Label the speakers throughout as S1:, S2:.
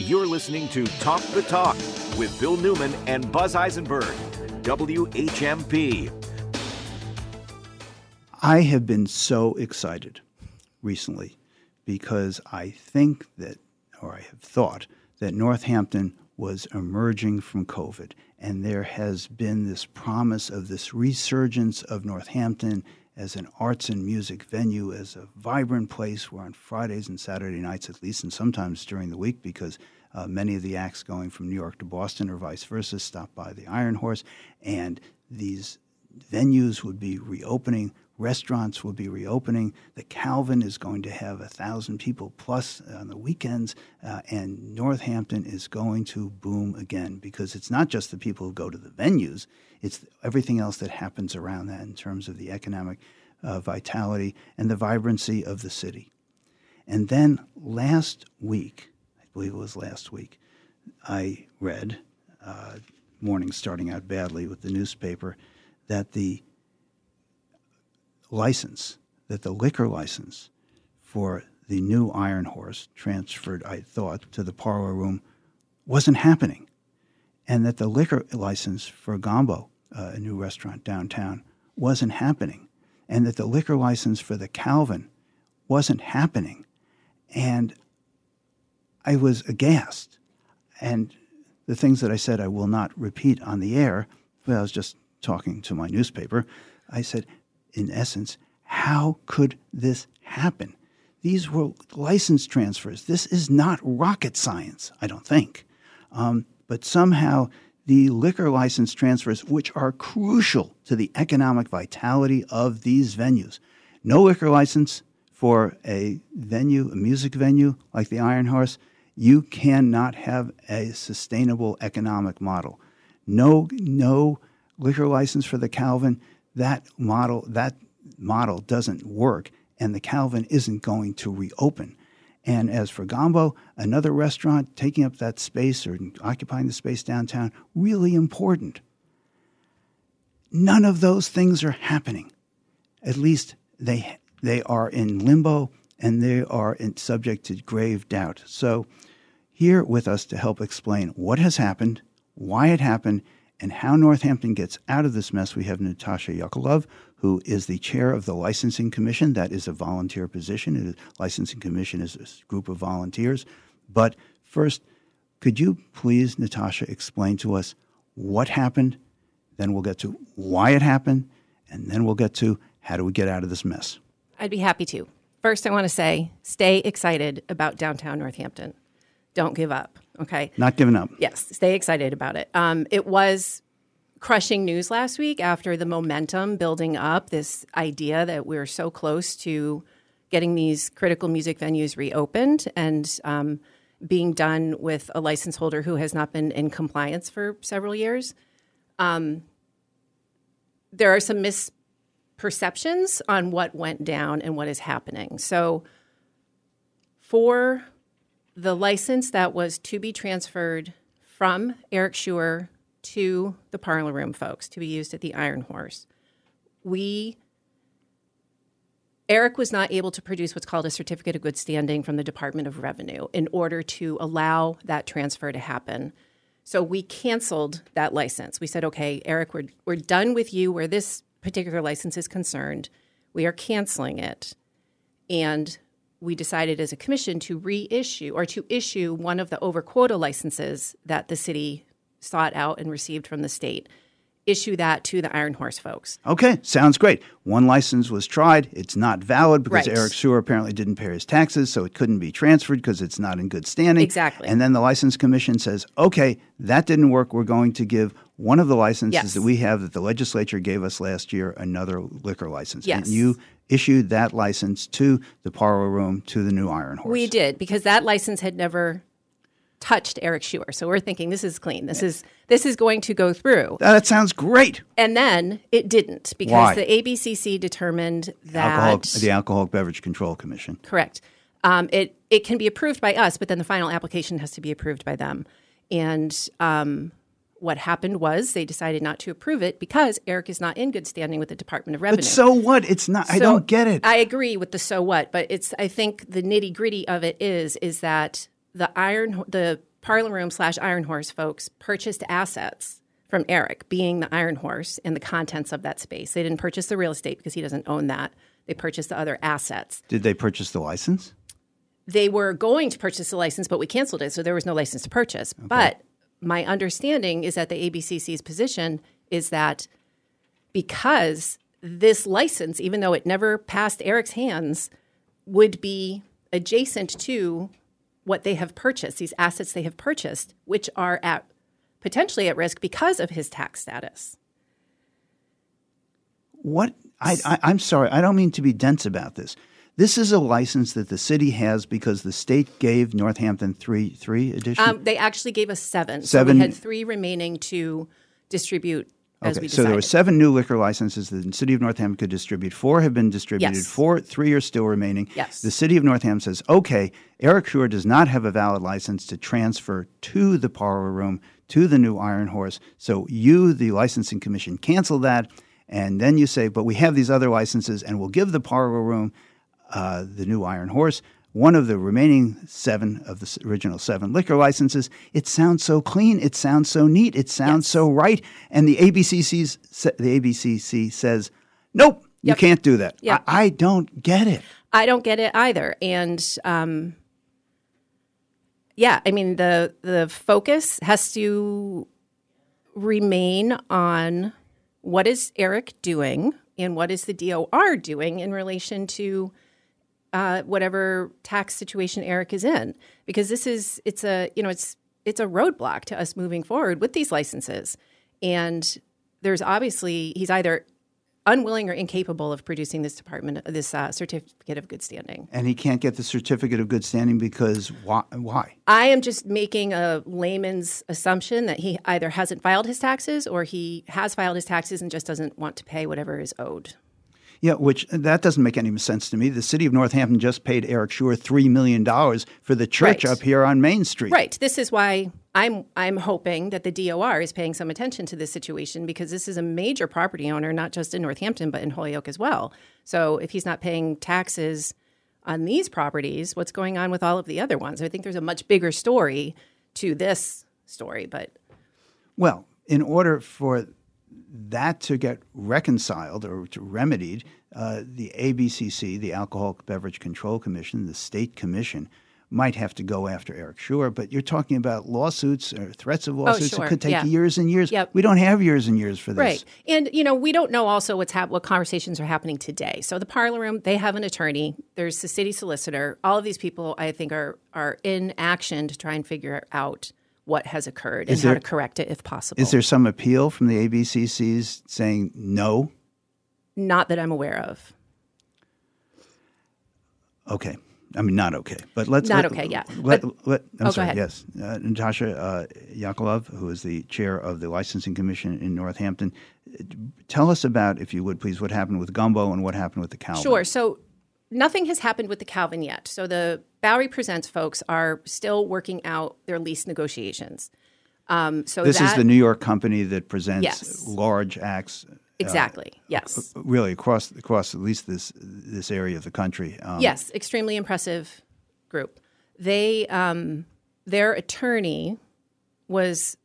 S1: You're listening to Talk the Talk with Bill Newman and Buzz Eisenberg, WHMP.
S2: I have been so excited recently because I think that, or I have thought, that Northampton was emerging from COVID. And there has been this promise of this resurgence of Northampton as an arts and music venue, as a vibrant place where on Fridays and Saturday nights, at least, and sometimes during the week, because uh, many of the acts going from New York to Boston or vice versa stop by the Iron Horse, and these venues would be reopening Restaurants will be reopening. The Calvin is going to have a thousand people plus on the weekends, uh, and Northampton is going to boom again because it's not just the people who go to the venues; it's everything else that happens around that in terms of the economic uh, vitality and the vibrancy of the city. And then last week, I believe it was last week, I read, uh, morning starting out badly with the newspaper, that the license, that the liquor license for the new Iron Horse transferred, I thought, to the parlor room wasn't happening. And that the liquor license for Gombo, uh, a new restaurant downtown, wasn't happening. And that the liquor license for the Calvin wasn't happening. And I was aghast. And the things that I said I will not repeat on the air, but I was just talking to my newspaper. I said, in essence, how could this happen? These were license transfers. This is not rocket science, I don't think. Um, but somehow the liquor license transfers, which are crucial to the economic vitality of these venues, no liquor license for a venue, a music venue like the Iron Horse, you cannot have a sustainable economic model. No, no liquor license for the Calvin, that model that model doesn't work and the Calvin isn't going to reopen. And as for Gombo, another restaurant taking up that space or occupying the space downtown, really important. None of those things are happening. At least they they are in limbo and they are subject to grave doubt. So, here with us to help explain what has happened, why it happened, and how Northampton gets out of this mess, we have Natasha Yakulov, who is the chair of the Licensing Commission. That is a volunteer position. The Licensing Commission is a group of volunteers. But first, could you please, Natasha, explain to us what happened? Then we'll get to why it happened, and then we'll get to how do we get out of this mess.
S3: I'd be happy to. First, I want to say stay excited about downtown Northampton. Don't give up. Okay.
S2: Not giving up.
S3: Yes, stay excited about it. Um, it was crushing news last week after the momentum building up, this idea that we're so close to getting these critical music venues reopened and um, being done with a license holder who has not been in compliance for several years. Um, there are some misperceptions on what went down and what is happening. So, for the license that was to be transferred from Eric Suher to the parlor room folks to be used at the Iron Horse, we Eric was not able to produce what's called a certificate of good standing from the Department of Revenue in order to allow that transfer to happen. So we canceled that license. We said, okay, Eric, we're, we're done with you where this particular license is concerned. We are canceling it. And we decided as a commission to reissue or to issue one of the over quota licenses that the city sought out and received from the state. Issue that to the Iron Horse folks.
S2: Okay, sounds great. One license was tried. It's not valid because
S3: Right.
S2: Eric Suher apparently didn't pay his taxes, so it couldn't be transferred because it's not in good standing.
S3: Exactly.
S2: And then the license commission says, okay, that didn't work. We're going to give one of the licenses
S3: Yes.
S2: that we have that the legislature gave us last year another liquor license.
S3: Yes.
S2: And you issued that license to the parlor room to the new Iron Horse.
S3: We did because that license had never touched Eric Suher. So we're thinking this is clean. This is this is going to go through.
S2: That sounds great.
S3: And then it didn't because
S2: Why?
S3: the ABCC determined that
S2: Alcohol, the Alcoholic Beverage Control Commission.
S3: Correct. Um, it it can be approved by us, but then the final application has to be approved by them. And um, what happened was they decided not to approve it because Eric is not in good standing with the Department of Revenue.
S2: But so what? It's not. I don't get it.
S3: I agree with the so what, but it's I think the nitty gritty of it is is that the iron the parlor room slash iron horse folks purchased assets from Eric, being the iron horse and the contents of that space. They didn't purchase the real estate because he doesn't own that. They purchased the other assets.
S2: Did they purchase the license?
S3: They were going to purchase the license, but we canceled it, so there was no license to purchase. But my understanding is that the ABCC's position is that because this license, even though it never passed Eric's hands, would be adjacent to what they have purchased, these assets they have purchased, which are at potentially at risk because of his tax status.
S2: What? I, I, I'm sorry. I don't mean to be dense about this. This is a license that the city has because the state gave Northampton three three edition.
S3: Um, they actually gave us seven. So we had three remaining to distribute as
S2: okay, so there were seven new liquor licenses that the city of Northampton could distribute. Four have been distributed.
S3: Yes.
S2: Four, three are still remaining.
S3: Yes.
S2: The city of Northampton says, okay, Eric Suher does not have a valid license to transfer to the parlor room to the new Iron Horse. So you, the licensing commission, cancel that, and then you say, but we have these other licenses, and we'll give the parlor room uh, the new Iron Horse. One of the remaining seven of the original seven liquor licenses. It sounds so clean. It sounds so neat. It sounds
S3: Yes.
S2: so right. And the ABCC's the ABCC says, nope, you
S3: Yep.
S2: can't do that.
S3: Yep.
S2: I, I don't get it.
S3: I don't get it either. And um, yeah, I mean the the focus has to remain on what is Eric doing and what is the DOR doing in relation to uh, whatever tax situation Eric is in, because this is it's a you know it's it's a roadblock to us moving forward with these licenses, and there's obviously he's either unwilling or incapable of producing this department this uh, certificate of good standing.
S2: And he can't get the certificate of good standing because why? why?
S3: I am just making a layman's assumption that he either hasn't filed his taxes or he has filed his taxes and just doesn't want to pay whatever is owed.
S2: Yeah, which uh, that doesn't make any sense to me. The city of Northampton just paid Eric Suher $3 million for the church
S3: Right.
S2: up here on Main Street.
S3: Right. This is why I'm I'm hoping that the DOR is paying some attention to this situation because this is a major property owner, not just in Northampton but in Holyoke as well. So if he's not paying taxes on these properties, what's going on with all of the other ones? I think there's a much bigger story to this story, but
S2: Well, in order for that to get reconciled or to remedied, uh, the ABCC, the Alcoholic Beverage Control Commission, the state commission, might have to go after Eric Suher. But you're talking about lawsuits or threats of lawsuits.
S3: Oh, sure.
S2: It could take
S3: Yeah.
S2: years and years.
S3: Yep.
S2: We don't have years and years for this.
S3: Right. And, you know, we don't know also what's hap- what conversations are happening today. So the parlor room, they have an attorney. There's the city solicitor. All of these people, I think, are, are in action to try and figure out what has occurred and
S2: Is
S3: how to correct it if possible.
S2: Is there some appeal from the ABCCs saying no?
S3: Not that I'm aware of.
S2: Okay. I mean, not okay, but let's
S3: Not
S2: let-
S3: okay, yeah.
S2: Let,
S3: But-
S2: let, I'm
S3: Oh, go
S2: sorry.
S3: ahead.
S2: Yes, uh, Natasha uh, Yakolov, who is the chair of the licensing commission in Northampton, uh, tell us about, if you would please, what happened with Gombo and what happened with the Calvin.
S3: Sure. So nothing has happened with the Calvin yet. So the Bowery Presents folks are still working out their lease negotiations. Um, so
S2: This is the New York company that presents
S3: Yes.
S2: large acts.
S3: exactly. yes.
S2: Really across across at least this this area of the country. Um,
S3: Yes, extremely impressive group. They, um, their attorney was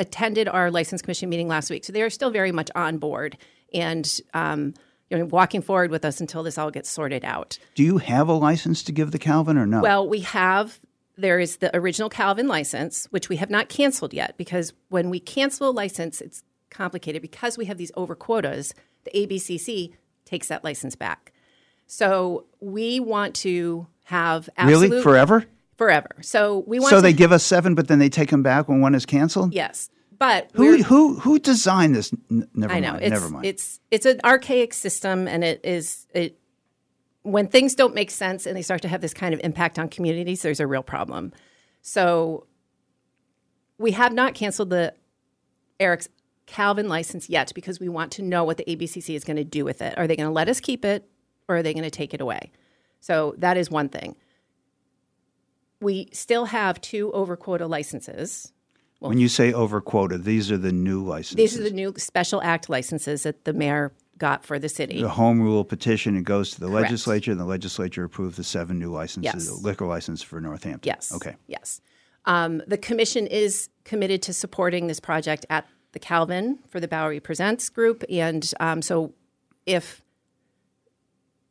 S3: attended our license commission meeting last week, so they are still very much on board and um, you know walking forward with us until this all gets sorted out.
S2: Do you have a license to give the Calvin or no?
S3: Well, we have. There is the original Calvin license, which we have not canceled yet because when we cancel a license, it's complicated because we have these over quotas. The ABCC takes that license back. So we want to have absolute
S2: really forever.
S3: forever. So we want
S2: So
S3: to,
S2: they give us seven, but then they take them back when one is canceled.
S3: yes, but
S2: Who who who designed this? N- never
S3: I know
S2: mind.
S3: it's
S2: never mind.
S3: it's it's an archaic system, and it is it when things don't make sense and they start to have this kind of impact on communities. There's a real problem. So we have not canceled the Eric's Calvin license yet because we want to know what the ABCC is going to do with it. Are they going to let us keep it, or are they going to take it away? So that is one thing. We still have two over quota licenses.
S2: When you say over quota, these are the new licenses.
S3: These are the new special act licenses that the mayor got for the city.
S2: The home rule petition, it goes to the
S3: Correct.
S2: legislature, and the legislature approved the seven new licenses,
S3: Yes.
S2: liquor license for Northampton.
S3: Yes.
S2: Okay.
S3: Yes. Um, the commission is committed to supporting this project at the Calvin for the Bowery Presents group. And um, so if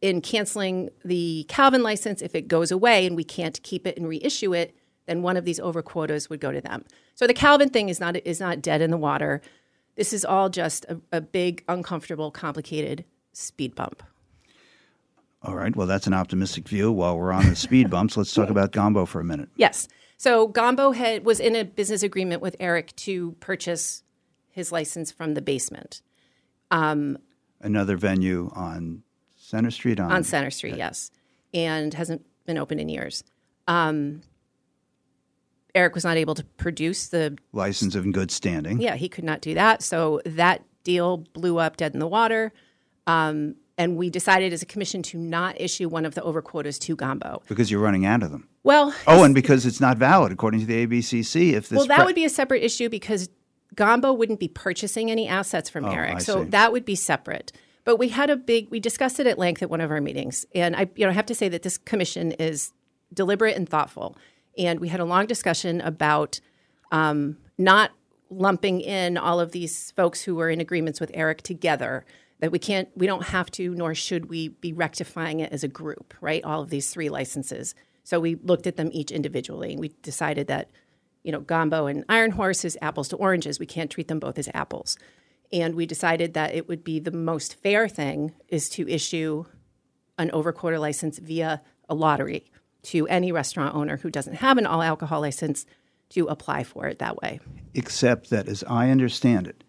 S3: in canceling the Calvin license, if it goes away and we can't keep it and reissue it, then one of these over quotas would go to them. So the Calvin thing is not is not dead in the water. This is all just a, a big, uncomfortable, complicated speed bump.
S2: All right. Well, that's an optimistic view. While we're on the speed bumps, let's talk about Gombo for a minute.
S3: Yes. So Gombo had was in a business agreement with Eric to purchase his license from the basement
S2: Another venue on Center Street on,
S3: on Center Street, yes, and hasn't been open in years. Um, Eric was not able to produce the
S2: license of in good standing.
S3: yeah he could not do that, so that deal blew up dead in the water. Um, and we decided as a commission to not issue one of the over quotas to Gombo.
S2: Because you're running out of them.
S3: Well,
S2: Oh, and because it's not valid according to the ABCC. If this
S3: Well, that
S2: pre-
S3: would be a separate issue because Gombo wouldn't be purchasing any assets from Eric.
S2: Oh, I
S3: so
S2: see.
S3: that would be separate. But we had a big we discussed it at length at one of our meetings. And I you know I have to say that this commission is deliberate and thoughtful. And we had a long discussion about um, not lumping in all of these folks who were in agreements with Eric together. That we can't, we don't have to, nor should we be rectifying it as a group, right? All of these three licenses. So we looked at them each individually, we decided that, you know, Gombo and Iron Horse is apples to oranges. We can't treat them both as apples. And we decided that it would be the most fair thing is to issue an overquota license via a lottery to any restaurant owner who doesn't have an all alcohol license to apply for it that way.
S2: except that, as I understand it,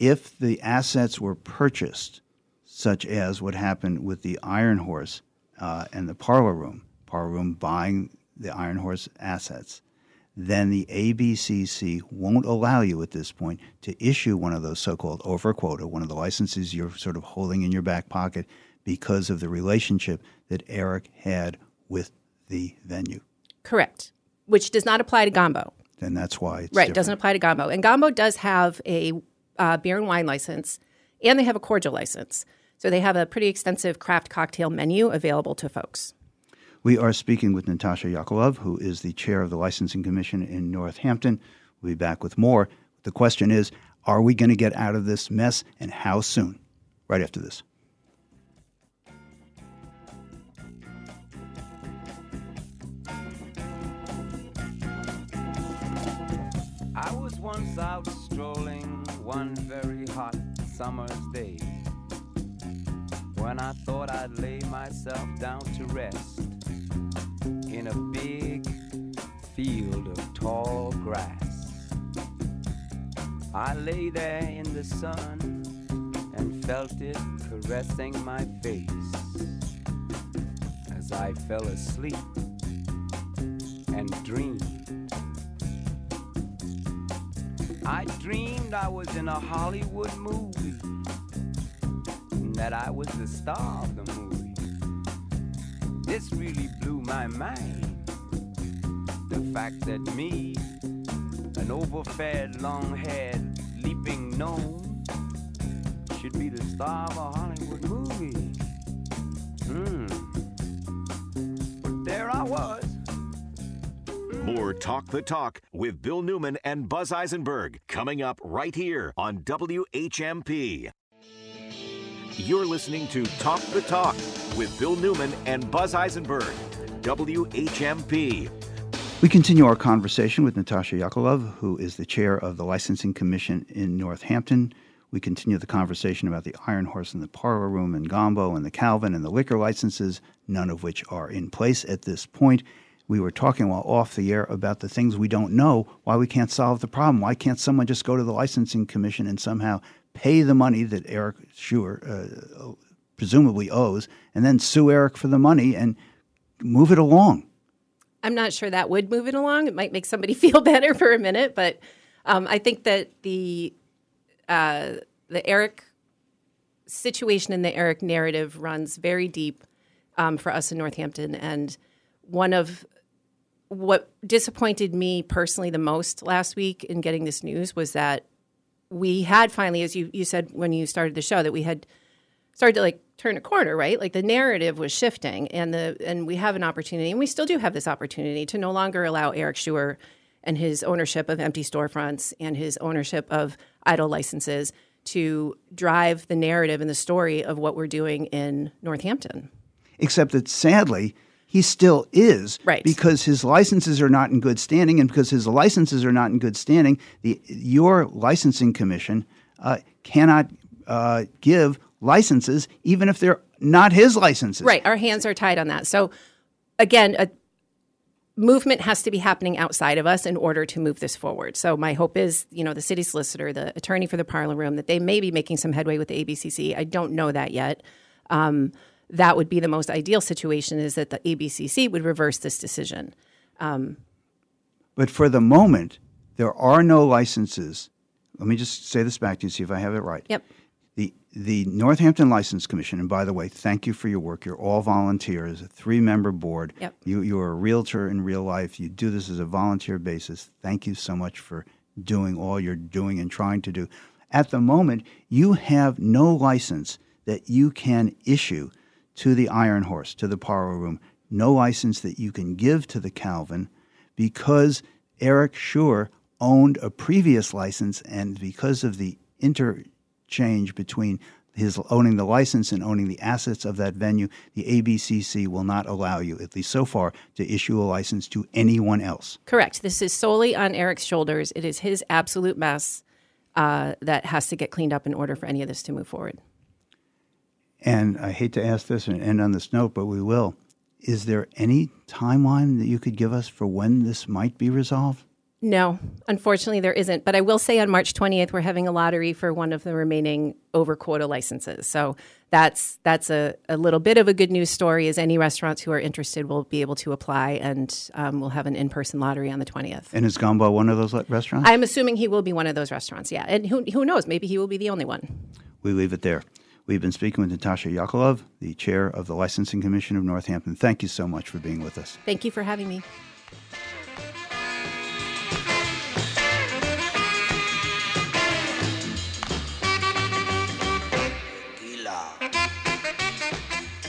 S2: if the assets were purchased, such as what happened with the Iron Horse uh, and the Parlor Room, Parlor Room buying the Iron Horse assets, then the ABCC won't allow you at this point to issue one of those so-called over quota, one of the licenses you're sort of holding in your back pocket because of the relationship that Eric had with the venue.
S3: Correct. Which does not apply to Gombo.
S2: And that's why it's
S3: Right,
S2: different.
S3: doesn't apply to Gombo. And Gombo does have a uh, beer and wine license, and they have a cordial license. So they have a pretty extensive craft cocktail menu available to folks.
S2: We are speaking with Natasha Yakolov, who is the chair of the Licensing Commission in Northampton. We'll be back with more. The question is Are we going to get out of this mess and how soon? Right after this.
S4: Was out strolling one very hot summer's day when I thought I'd lay myself down to rest in a big field of tall grass. I lay there in the sun and felt it caressing my face as I fell asleep and dreamed. I dreamed I was in a Hollywood movie, and that I was the star of the movie. This really blew my mind. The fact that me, an overfed, long-haired, leaping gnome, should be the star of a Hollywood movie. Hmm. But there I was.
S1: More Talk the Talk with Bill Newman and Buzz Eisenberg coming up right here on WHMP. You're listening to Talk the Talk with Bill Newman and Buzz Eisenberg. WHMP.
S2: We continue our conversation with Natasha Yakolov, who is the chair of the Licensing Commission in Northampton. We continue the conversation about the Iron Horse and the Parlor Room and Gombo and the Calvin and the liquor licenses, none of which are in place at this point. We were talking while off the air about the things we don't know, why we can't solve the problem. Why can't someone just go to the Licensing Commission and somehow pay the money that Eric Suher uh, presumably owes, and then sue Eric for the money and move it along?
S3: I'm not sure that would move it along. It might make somebody feel better for a minute, but um, I think that the uh, the Eric situation and the Eric narrative runs very deep um, for us in Northampton. And one of what disappointed me personally the most last week in getting this news was that we had finally, as you, you said when you started the show, that we had started to like turn a corner, right? Like the narrative was shifting, and the and we have an opportunity, and we still do have this opportunity to no longer allow Eric Suher and his ownership of empty storefronts and his ownership of idle licenses to drive the narrative and the story of what we're doing in Northampton.
S2: Except that sadly, he still is.
S3: Right.
S2: Because his licenses are not in good standing, and because his licenses are not in good standing, the your licensing commission uh, cannot uh, give licenses, even if they're not his licenses.
S3: Right. Our hands are tied on that. So, again, a movement has to be happening outside of us in order to move this forward. So, my hope is, you know, the city solicitor, the attorney for the parlor room, that they may be making some headway with the ABCC. I don't know that yet. Um, that would be the most ideal situation is that the ABCC would reverse this decision. Um,
S2: but for the moment, there are no licenses. Let me just say this back to you, see if I have it right.
S3: Yep
S2: the the Northampton License Commission, and by the way, thank you for your work. You're all volunteers, a three member board.
S3: Yep.
S2: You you're a realtor in real life. You do this as a volunteer basis. Thank you so much for doing all you're doing and trying to do. At the moment, you have no license that you can issue to the Iron Horse, to the Parlor Room, no license that you can give to the Calvin because Eric Suher owned a previous license and because of the interchange between his owning the license and owning the assets of that venue, the ABCC will not allow you, at least so far, to issue a license to anyone else.
S3: Correct. This is solely on Eric's shoulders. It is his absolute mess uh, that has to get cleaned up in order for any of this to move forward.
S2: And I hate to ask this and end on this note, but we will. Is there any timeline that you could give us for when this might be resolved?
S3: No, unfortunately, there isn't. But I will say on March 20th, we're having a lottery for one of the remaining over quota licenses. So that's that's a, a little bit of a good news story. Is any restaurants who are interested will be able to apply, and um, we'll have an in person lottery on the 20th.
S2: And is Gombo one of those restaurants?
S3: I'm assuming he will be one of those restaurants. Yeah, and who who knows? Maybe he will be the only one.
S2: We leave it there. We've been speaking with Natasha Yakolov, the chair of the Licensing Commission of Northampton. Thank you so much for being with us.
S3: Thank you for having me.